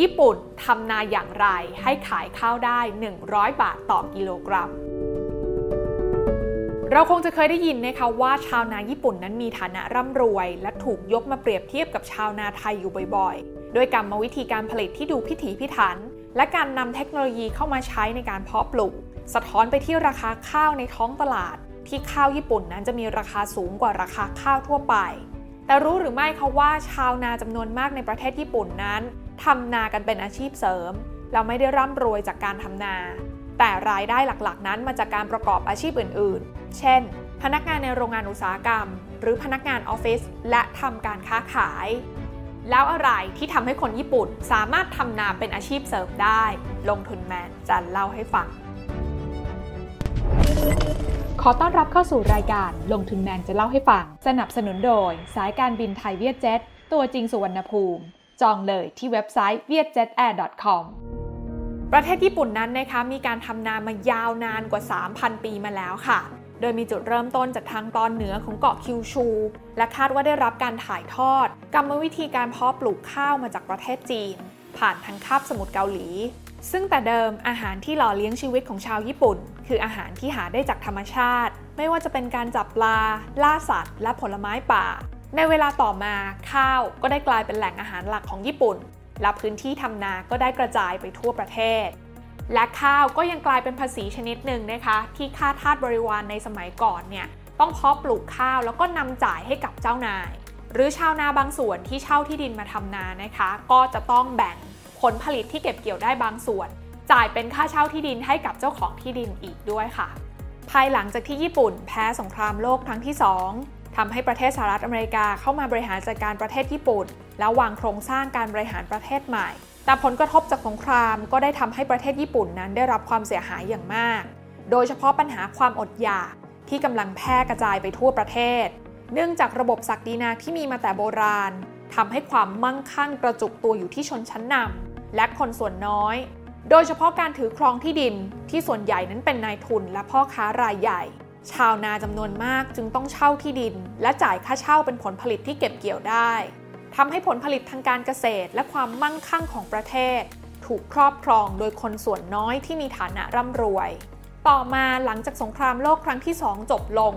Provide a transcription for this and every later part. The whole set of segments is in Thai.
ญี่ปุ่นทำนาอย่างไรให้ขายข้าวได้ 100 บาทต่อกิโลกรัม เราคงจะเคยได้ยินนะคะว่าชาวนาญี่ปุ่นนั้นมีฐานะร่ำรวย และถูกยกมาเปรียบเทียบกับชาวนาไทยอยู่บ่อยๆโดยกรรมวิธีการผลิตที่ดูพิถีพิถัน และการนำเทคโนโลยีเข้ามาใช้ในการเพาะปลูก สะท้อนไปที่ราคาข้าวในท้องตลาด ที่ข้าวญี่ปุ่นนั้นจะมีราคาสูงกว่าราคาข้าวทั่วไปแต่รู้หรือไม่คะว่าชาวนาจำนวนมากในประเทศญี่ปุ่นนั้น ทำนากันเป็นอาชีพเสริม เราไม่ได้ร่ำรวยจากการทำนา แต่รายได้หลักๆ นั้นมาจากการประกอบอาชีพอื่น ๆ เช่น พนักงานในโรงงานอุตสาหกรรม หรือพนักงานออฟฟิศและทำการค้าขาย แล้วอะไรที่ทำให้คนญี่ปุ่นสามารถทำนาเป็นอาชีพเสริมได้ ลงทุนแมนจะเล่าให้ฟัง ขอต้อนรับเข้าสู่รายการลงทุนแมนจะเล่าให้ฟัง สนับสนุนโดย สายการบินไทยเวียดเจ็ตตัวจริงสุวรรณภูมิ จองเลยที่เว็บไซต์ vietjetair.com ประเทศญี่ปุ่นนั้นนะคะมีการทำนามายาวนานกว่า 3,000 ปีมาแล้วค่ะ โดยมีจุดเริ่มต้นจากทางตอนเหนือของเกาะคิวชู และคาดว่าได้รับการถ่ายทอด กรรมวิธีการเพาะปลูกข้าวมาจากประเทศจีน ผ่านทางคาบสมุทรเกาหลี ซึ่งแต่เดิมอาหารที่หล่อเลี้ยงชีวิตของชาวญี่ปุ่น คืออาหารที่หาได้จากธรรมชาติ ไม่ว่าจะเป็นการจับปลา ล่าสัตว์ และผลไม้ป่า ในเวลาต่อมาข้าวก็ได้กลายเป็นแหล่งอาหารหลักของญี่ปุ่น และพื้นที่ทำนาก็ได้กระจายไปทั่วประเทศ และข้าวก็ยังกลายเป็นภาษีชนิดหนึ่งนะคะ ที่ค่าทาสบริวารในสมัยก่อนเนี่ยต้องเพาะปลูกข้าวแล้วก็นำจ่ายให้กับเจ้านาย หรือชาวนาบางส่วนที่เช่าที่ดินมาทำนานะคะ ก็จะต้องแบ่งผลผลิตที่เก็บเกี่ยวได้บางส่วน จ่ายเป็นค่าเช่าที่ดินให้กับเจ้าของที่ดินอีกด้วยค่ะ ภายหลังจากที่ญี่ปุ่นแพ้สงครามโลกครั้งที่ 2 ทำให้ประเทศสหรัฐอเมริกาเข้ามาบริหารจัดการประเทศญี่ปุ่น แล้ววางโครงสร้างการบริหารประเทศใหม่ แต่ผลกระทบจากสงครามก็ได้ทำให้ประเทศญี่ปุ่นนั้นได้รับความเสียหายอย่างมาก โดยเฉพาะปัญหาความอดอยากที่กำลังแพร่กระจายไปทั่วประเทศ เนื่องจากระบบศักดินาที่มีมาแต่โบราณทำให้ความมั่งคั่งกระจุกตัวอยู่ที่ชนชั้นนำและคนส่วนน้อย โดยเฉพาะการถือครองที่ดินที่ส่วนใหญ่นั้นเป็นนายทุนและพ่อค้ารายใหญ่ ชาวนาจำนวนมากจึงต้องเช่าที่ดิน และจ่ายค่าเช่าเป็นผลผลิตที่เก็บเกี่ยวได้ทำให้ผลผลิตทางการเกษตรและความมั่งคั่งของประเทศ ถูกครอบครองโดยคนส่วนน้อยที่มีฐานะร่ำรวย ต่อมาหลังจากสงครามโลกครั้งที่2จบลง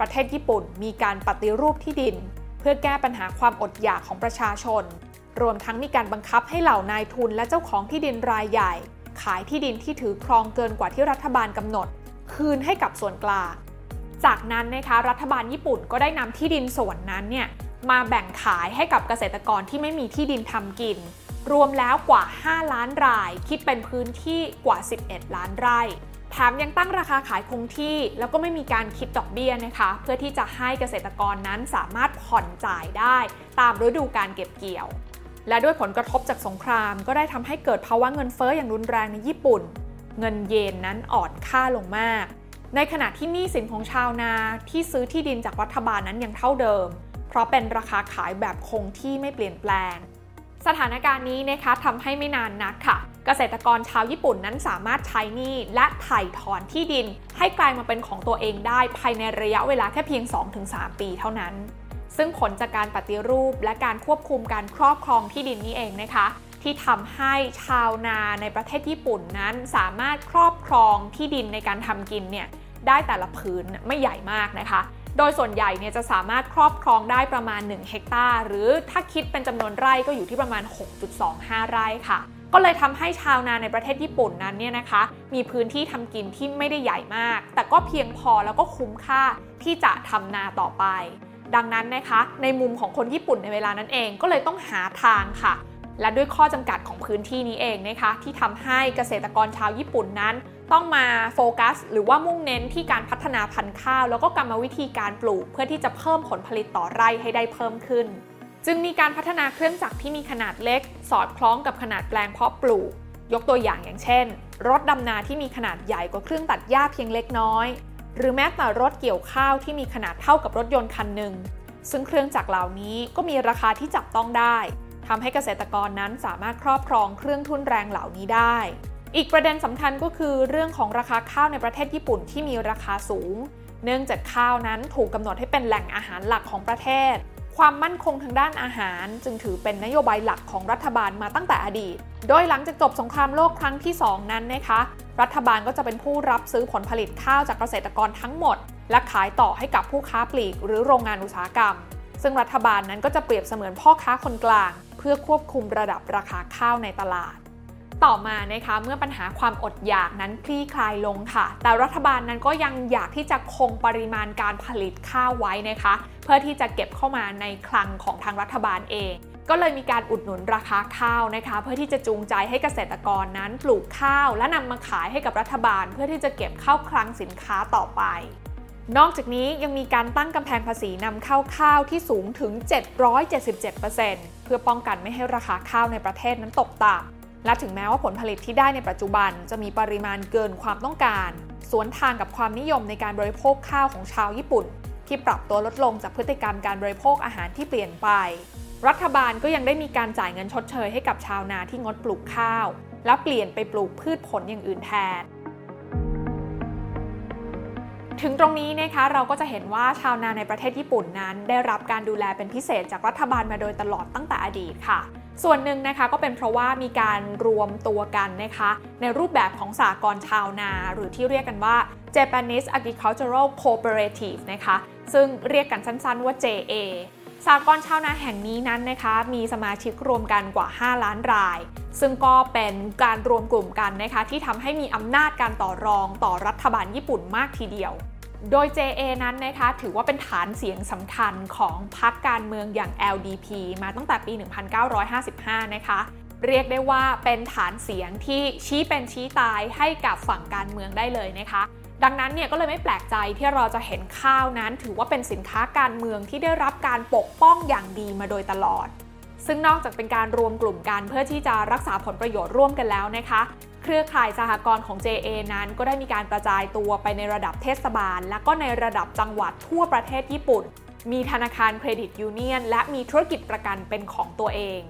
ประเทศญี่ปุ่นมีการปฏิรูปที่ดิน เพื่อแก้ปัญหาความอดอยากของประชาชน รวมทั้งมีการบังคับให้เหล่านายทุนและเจ้าของที่ดินรายใหญ่ ขายที่ดินที่ถือครองเกินกว่าที่รัฐบาลกำหนด คืนให้กับส่วนกลาง จากนั้นนะคะรัฐบาลญี่ปุ่นก็ได้นำที่ดินส่วนนั้นเนี่ยมาแบ่งขายให้กับเกษตรกรที่ไม่มีที่ดินทำกิน รวมแล้วกว่า 5 ล้านราย คิดเป็นพื้นที่กว่า 11 ล้านไร่แถมยังตั้งราคาขายคงที่ แล้วก็ไม่มีการคิดดอกเบี้ยนะคะ เพื่อที่จะให้เกษตรกรนั้นสามารถผ่อนจ่ายได้ ตามฤดูการเก็บเกี่ยว และด้วยผลกระทบจากสงคราม ก็ได้ทำให้เกิดภาวะเงินเฟ้ออย่างรุนแรงในญี่ปุ่น เงินเยนนั้นอ่อนค่าลงมาก ในขณะที่หนี้สินของชาวนาที่ซื้อที่ดินจากรัฐบาลนั้นยังเท่าเดิม เพราะเป็นราคาขายแบบคงที่ไม่เปลี่ยนแปลง สถานการณ์นี้นะคะทำให้ไม่นานนักค่ะเกษตรกรชาวญี่ปุ่นนั้นสามารถใช้หนี้และไถ่ถอนที่ดิน ให้กลายมาเป็นของตัวเองได้ภายในระยะเวลาแค่เพียง 2-3 ปีเท่านั้น ซึ่งผลจากการปฏิรูปและการควบคุมการครอบครองที่ดินนี้เองนะคะ ที่ทำให้ชาวนาในประเทศญี่ปุ่นนั้น สามารถครอบครองที่ดินในการทำกินเนี่ยได้แต่ละผืนไม่ใหญ่มากนะคะ โดยส่วนใหญ่เนี่ยจะสามารถครอบครองได้ประมาณ 1 เฮกตาร์ หรือถ้าคิดเป็นจำนวนไร่ก็อยู่ที่ประมาณ 6.25 ไร่ค่ะ ก็เลยทำให้ชาวนาในประเทศญี่ปุ่นนั้นเนี่ยนะคะ มีพื้นที่ทำกินที่ไม่ได้ใหญ่มาก แต่ก็เพียงพอแล้วก็คุ้มค่าที่จะทำนาต่อไป ดังนั้นนะคะ ในมุมของคนญี่ปุ่นในเวลานั้นเองก็เลยต้องหาทางค่ะ และด้วยข้อจำกัดของพื้นที่นี้เองนะคะที่ทำให้เกษตรกรชาวญี่ปุ่นนั้น ต้องมาโฟกัส หรือว่ามุ่งเน้นที่การพัฒนาพันธุ์ข้าว แล้วก็กรรมวิธีการปลูก เพื่อที่จะเพิ่มผลผลิตต่อไร่ให้ได้เพิ่มขึ้น จึงมีการพัฒนาเครื่องจักรที่มีขนาดเล็ก สอดคล้องกับขนาดแปลงเพาะปลูก ยกตัวอย่างอย่างเช่น รถดำนาที่มีขนาดใหญ่กว่าเครื่องตัดหญ้าเพียงเล็กน้อย หรือแม้แต่รถเกี่ยวข้าวที่มีขนาดเท่ากับรถยนต์คันหนึ่งซึ่งเครื่องจักรเหล่านี้ก็มีราคาที่จับต้องได้ ทำให้เกษตรกรนั้นสามารถครอบครองเครื่องทุนแรงเหล่านี้ได้ อีกประเด็นสำคัญก็คือเรื่องของราคาข้าวในประเทศญี่ปุ่นที่มีราคาสูง เนื่องจากข้าวนั้นถูกกำหนดให้เป็นแหล่งอาหารหลักของประเทศ ความมั่นคงทางด้านอาหาร จึงถือเป็นนโยบายหลักของรัฐบาลมาตั้งแต่อดีต โดยหลังจากจบสงครามโลกครั้งที่ 2 นั้นนะคะ รัฐบาลก็จะเป็นผู้รับซื้อผลผลิตข้าวจากเกษตรกรทั้งหมด และขายต่อให้กับผู้ค้าปลีก หรือโรงงานอุตสาหกรรม ซึ่งรัฐบาลนั้นก็จะเปรียบเสมือนพ่อค้าคนกลาง เพื่อควบคุมระดับราคาข้าวในตลาด ต่อมานะคะเมื่อปัญหาความอดอยากนั้นคลี่คลายลงค่ะ แต่รัฐบาลนั้นก็ยังอยากที่จะคงปริมาณการผลิตข้าวไว้นะคะ เพื่อที่จะเก็บเข้ามาในคลังของทางรัฐบาลเองก็เลยมีการอุดหนุนราคาข้าวนะคะ เพื่อที่จะจูงใจให้เกษตรกรนั้นปลูกข้าว และนำมาขายให้กับรัฐบาล เพื่อที่จะเก็บเข้าคลังสินค้าต่อไป นอกจากนี้ยังมีการตั้งกำแพงภาษีนำเข้าข้าวที่สูงถึง 777%เพื่อป้องกันไม่ให้ราคาข้าวในประเทศนั้นตกต่ำและถึงแม้ว่าผลผลิตที่ได้ในปัจจุบัน จะมีปริมาณเกินความต้องการ สวนทางกับความนิยมในการบริโภคข้าวของชาวญี่ปุ่น ที่ปรับตัวลดลงจากพฤติกรรมการบริโภคอาหารที่เปลี่ยนไป รัฐบาลก็ยังได้มีการจ่ายเงินชดเชยให้กับชาวนาที่งดปลูกข้าว และเปลี่ยนไปปลูกพืชผลอย่างอื่นแทน ถึงตรงนี้นะคะเราก็จะเห็นว่าชาวนาในประเทศญี่ปุ่นนั้น ได้รับการดูแลเป็นพิเศษจากรัฐบาลมาโดยตลอดตั้งแต่อดีตค่ะ ส่วนหนึ่งนะคะก็เป็นเพราะว่ามีการรวมตัวกันนะคะ ในรูปแบบของสากลชาวนา หรือที่เรียกกันว่า Japanese Agricultural Cooperative นะคะ ซึ่งเรียกกันสั้นๆว่า JA สากลชาวนาแห่งนี้นั้นนะคะ มีสมาชิกรวมกันกว่า 5 ล้านราย ซึ่งก็เป็นการรวมกลุ่มกันนะคะ ที่ทำให้มีอำนาจการต่อรองต่อรัฐบาลญี่ปุ่นมากทีเดียว โดย JA นั้นนะคะ ถือว่าเป็นฐานเสียงสำคัญของพรรคการเมืองอย่าง LDP มาตั้งแต่ปี 1955 นะคะ เรียกได้ว่าเป็นฐานเสียงที่ชี้เป็นชี้ตายให้กับฝั่งการเมืองได้เลยนะคะ ดังนั้นเนี่ยก็เลยไม่แปลกใจที่เราจะเห็นข้าวนั้น ถือว่าเป็นสินค้าการเมืองที่ได้รับการปกป้องอย่างดีมาโดยตลอด ซึ่งนอกจากเป็นการรวมกลุ่มกันเพื่อที่จะรักษาผลประโยชน์ร่วมกันแล้วนะคะ เครือข่ายสหกรณ์ของ JA นั้นก็ได้มีการกระจายตัวไปในระดับเทศบาล และก็ในระดับจังหวัดทั่วประเทศญี่ปุ่น มีธนาคารเครดิตยูเนียน และมีธุรกิจประกันเป็นของตัวเอง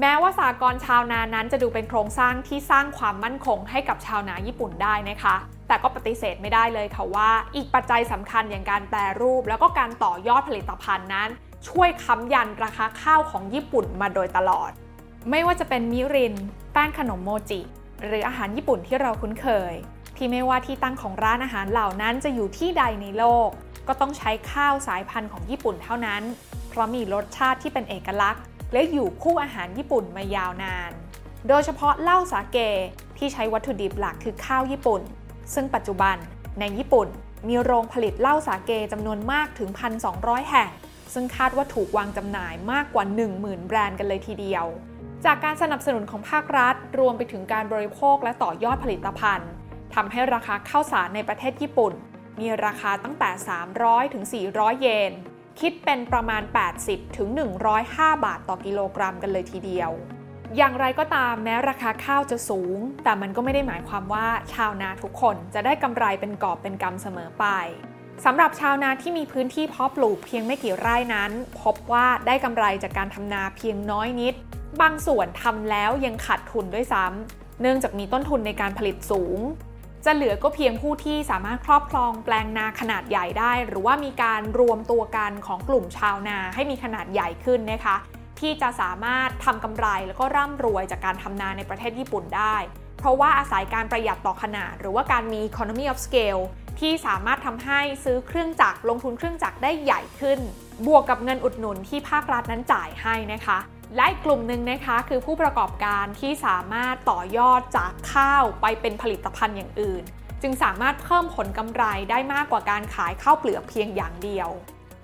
แม้ว่าสากรณ์ชาวนานั้นจะดูเป็นโครงสร้างที่สร้างความมั่นคงให้กับชาวนาญี่ปุ่นได้นะคะ แต่ก็ปฏิเสธไม่ได้เลยค่ะว่า อีกปัจจัยสำคัญอย่างการแปรรูป แล้วก็การต่อยอดผลิตภัณฑ์นั้น ช่วยค้ำยันราคาข้าวของญี่ปุ่นมาโดยตลอด ไม่ว่าจะเป็นมิริน แป้งขนมโมจิ หรืออาหารญี่ปุ่นที่เราคุ้นเคย ที่ไม่ว่าที่ตั้งของร้านอาหารเหล่านั้นจะอยู่ที่ใดในโลก ก็ต้องใช้ข้าวสายพันธุ์ของญี่ปุ่นเท่านั้น เพราะมีรสชาติที่เป็นเอกลักษณ์ และอยู่คู่อาหารญี่ปุ่นมายาวนาน โดยเฉพาะเหล้าสาเกที่ใช้วัตถุดิบหลักคือข้าวญี่ปุ่น ซึ่งปัจจุบันในญี่ปุ่นมีโรงผลิตเหล้าสาเกจำนวนมากถึง 1,200 แห่ง ซึ่งคาดว่าถูกวางจำหน่ายมากกว่า 10,000 แบรนด์กันเลยทีเดียว จากการสนับสนุนของภาครัฐ รวมไปถึงการบริโภคและต่อยอดผลิตภัณฑ์ทำให้ราคาข้าวสารในประเทศญี่ปุ่น มีราคาตั้งแต่ 300 ถึง 400 เยน คิดเป็นประมาณ 80 ถึง 105 บาทต่อกิโลกรัมกันเลยทีเดียว อย่างไรก็ตามแม้ราคาข้าวจะสูง แต่มันก็ไม่ได้หมายความว่าชาวนาทุกคนจะได้กำไรเป็นกอบเป็นกำเสมอไปสำหรับชาวนาที่มีพื้นที่เพาะปลูกเพียงไม่กี่ไร่นั้น พบว่าได้กำไรจากการทำนาเพียงน้อยนิด บางส่วนทำแล้วยังขาดทุนด้วยซ้ำเนื่องจากมีต้นทุนในการผลิตสูง จะเหลือก็เพียงผู้ที่สามารถครอบครองแปลงนาขนาดใหญ่ได้ หรือว่ามีการรวมตัวกันของกลุ่มชาวนาให้มีขนาดใหญ่ขึ้นนะคะ ที่จะสามารถทำกำไรแล้วก็ร่ำรวยจากการทำนาในประเทศญี่ปุ่นได้ เพราะว่าอาศัยการประหยัดต่อขนาด หรือว่าการมี economy of scale ที่สามารถทำให้ซื้อเครื่องจักรลงทุนเครื่องจักรได้ใหญ่ขึ้น บวกกับเงินอุดหนุนที่ภาครัฐนั้นจ่ายให้นะคะและอีกกลุ่มหนึ่งนะคะคือผู้ประกอบการที่สามารถต่อยอดจากข้าวไปเป็นผลิตภัณฑ์อย่างอื่น จึงสามารถเพิ่มผลกำไรได้มากกว่าการขายข้าวเปลือกเพียงอย่างเดียว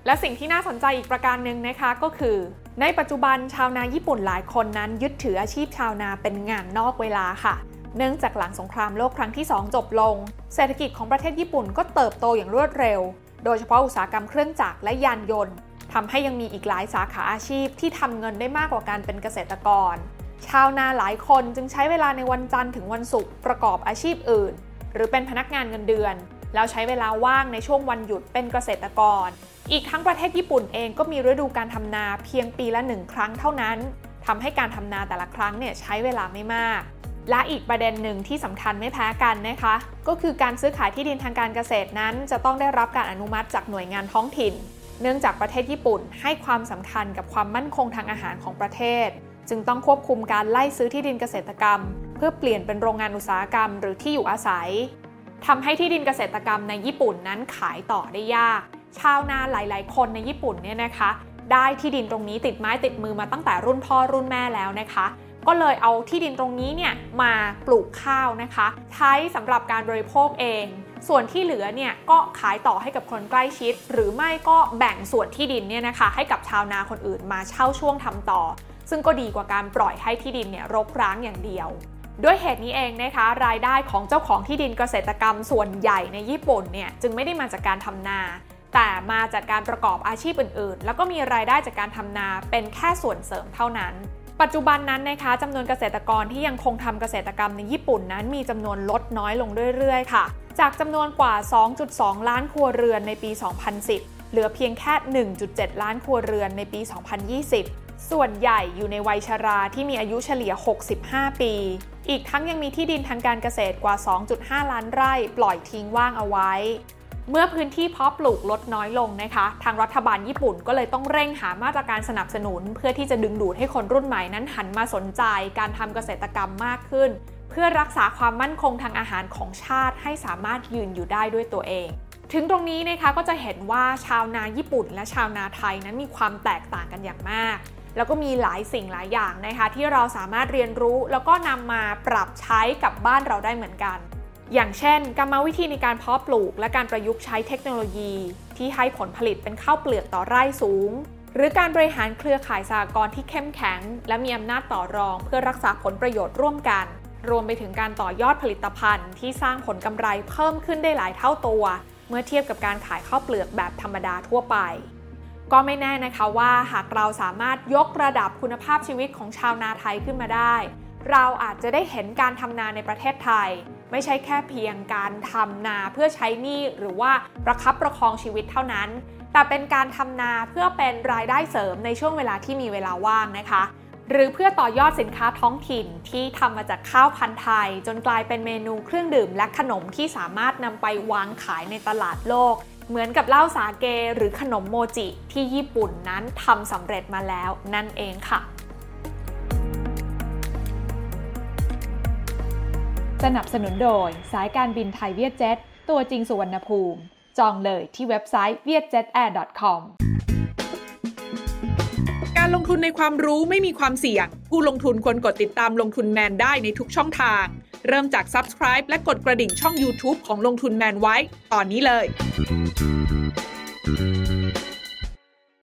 และสิ่งที่น่าสนใจอีกประการหนึ่งนะคะก็คือ ในปัจจุบันชาวนาญี่ปุ่นหลายคนนั้น ยึดถืออาชีพชาวนาเป็นงานนอกเวลาค่ะ เนื่องจากหลังสงครามโลกครั้งที่ 2 จบลง เศรษฐกิจของประเทศญี่ปุ่นก็เติบโตอย่างรวดเร็ว โดยเฉพาะอุตสาหกรรมเครื่องจักรและยานยนต์ทำให้ยังมีอีกหลายสาขาอาชีพที่ทำเงินได้มากกว่าการเป็นเกษตรกร ชาวนาหลายคนจึงใช้เวลาในวันจันทร์ถึงวันศุกร์ประกอบอาชีพอื่น หรือเป็นพนักงานเงินเดือน แล้วใช้เวลาว่างในช่วงวันหยุดเป็นเกษตรกร อีกทั้งประเทศญี่ปุ่นเองก็มีฤดูการทำนาเพียงปีละหนึ่งครั้งเท่านั้นทำให้การทำนาแต่ละครั้งเนี่ยใช้เวลาไม่มาก และอีกประเด็นหนึ่งที่สำคัญไม่แพ้กันนะคะ ก็คือการซื้อขายที่ดินทางการเกษตรนั้น จะต้องได้รับการอนุมัติจากหน่วยงานท้องถิ่น เนื่องจากประเทศญี่ปุ่นให้ความสำคัญกับความมั่นคงทางอาหารของประเทศ จึงต้องควบคุมการไล่ซื้อที่ดินเกษตรกรรม เพื่อเปลี่ยนเป็นโรงงานอุตสาหกรรม หรือที่อยู่อาศัยทำให้ที่ดินเกษตรกรรมในญี่ปุ่นนั้นขายต่อได้ยาก ชาวนาหลาย ๆ คนในญี่ปุ่นเนี่ยนะคะ ได้ที่ดินตรงนี้ติดไม้ติดมือมาตั้งแต่รุ่นพ่อรุ่นแม่แล้วนะคะ ก็เลยเอาที่ดินตรงนี้เนี่ยมาปลูกข้าวนะคะ ใช้สำหรับการบริโภคเอง ส่วนที่เหลือเนี่ยก็ขายต่อให้กับคนใกล้ชิด หรือไม่ก็แบ่งส่วนที่ดินเนี่ยนะคะให้กับชาวนาคนอื่นมาเช่าช่วงทำต่อ ซึ่งก็ดีกว่าการปล่อยให้ที่ดินเนี่ยรกร้างอย่างเดียวด้วยเหตุนี้เองนะคะ รายได้ของเจ้าของที่ดินเกษตรกรรมส่วนใหญ่ในญี่ปุ่นเนี่ยจึงไม่ได้มาจากการทำนา แต่มาจากการประกอบอาชีพอื่นๆ แล้วก็มีรายได้จากการทำนาเป็นแค่ส่วนเสริมเท่านั้น ปัจจุบันนั้นนะคะจำนวนเกษตรกรที่ยังคงทำเกษตรกรรมในญี่ปุ่นนั้นมีจำนวนลดน้อยลงเรื่อยๆ ค่ะ จากจำนวนกว่า 2.2 ล้านครัวเรือนในปี 2010 เหลือเพียงแค่ 1.7 ล้านครัวเรือนในปี 2020ส่วนใหญ่อยู่ในวัยชราที่มีอายุเฉลี่ย 65 ปี อีกทั้งยังมีที่ดินทางการเกษตรกว่า 2.5 ล้านไร่ปล่อยทิ้งว่างเอาไว้ เมื่อพื้นที่เพาะปลูกลดน้อยลงนะคะ ทางรัฐบาลญี่ปุ่นก็เลยต้องเร่งหามาตรการสนับสนุน เพื่อที่จะดึงดูดให้คนรุ่นใหม่นั้นหันมาสนใจการทำเกษตรกรรมมากขึ้น เพื่อรักษาความมั่นคงทางอาหารของชาติให้สามารถยืนอยู่ได้ด้วยตัวเอง ถึงตรงนี้นะคะก็จะเห็นว่าชาวนาญี่ปุ่น และชาวนาไทยนั้นมีความแตกต่างกันอย่างมาก แล้วก็มีหลายสิ่งหลายอย่างนะคะ ที่เราสามารถเรียนรู้แล้วก็นำมาปรับใช้กับบ้านเราได้เหมือนกัน อย่างเช่น กรรมวิธีในการเพาะปลูก และการประยุกต์ใช้เทคโนโลยี ที่ให้ผลผลิตเป็นข้าวเปลือกต่อไร่สูง หรือการบริหารเครือข่ายสหกรณ์ที่เข้มแข็ง และมีอำนาจต่อรอง เพื่อรักษาผลประโยชน์ร่วมกัน รวมไปถึงการต่อยอดผลิตภัณฑ์ ที่สร้างผลกำไรเพิ่มขึ้นได้หลายเท่าตัว เมื่อเทียบกับการขายข้าวเปลือกแบบธรรมดาทั่วไป ก็ไม่แน่นะคะว่าหากเราสามารถยกระดับคุณภาพชีวิตของชาวนาไทยขึ้นมาได้ เราอาจจะได้เห็นการทำนาในประเทศไทย ไม่ใช่แค่เพียงการทำนาเพื่อใช้หนี้หรือว่าประคับประคองชีวิตเท่านั้น แต่เป็นการทำนาเพื่อเป็นรายได้เสริมในช่วงเวลาที่มีเวลาว่างนะคะ หรือเพื่อต่อยอดสินค้าท้องถิ่นที่ทำมาจากข้าวพันธุ์ไทย จนกลายเป็นเมนูเครื่องดื่มและขนมที่สามารถนำไปวางขายในตลาดโลกเหมือนกับเหล้าสาเกหรือขนมโมจิที่ญี่ปุ่นนั้นทำสำเร็จมาแล้วนั่นเองค่ะ สนับสนุนโดยสายการบินไทยเวียดเจ็ตตัวจริงสุวรรณภูมิ จองเลยที่เว็บไซต์ vietjetair.com การลงทุนในความรู้ไม่มีความเสี่ยง ผู้ลงทุนควรกดติดตามลงทุนแมนได้ในทุกช่องทาง เริ่มจาก Subscribe และกดกระดิ่งช่อง YouTube ของลงทุนแมนไว้ ตอนนี้เลย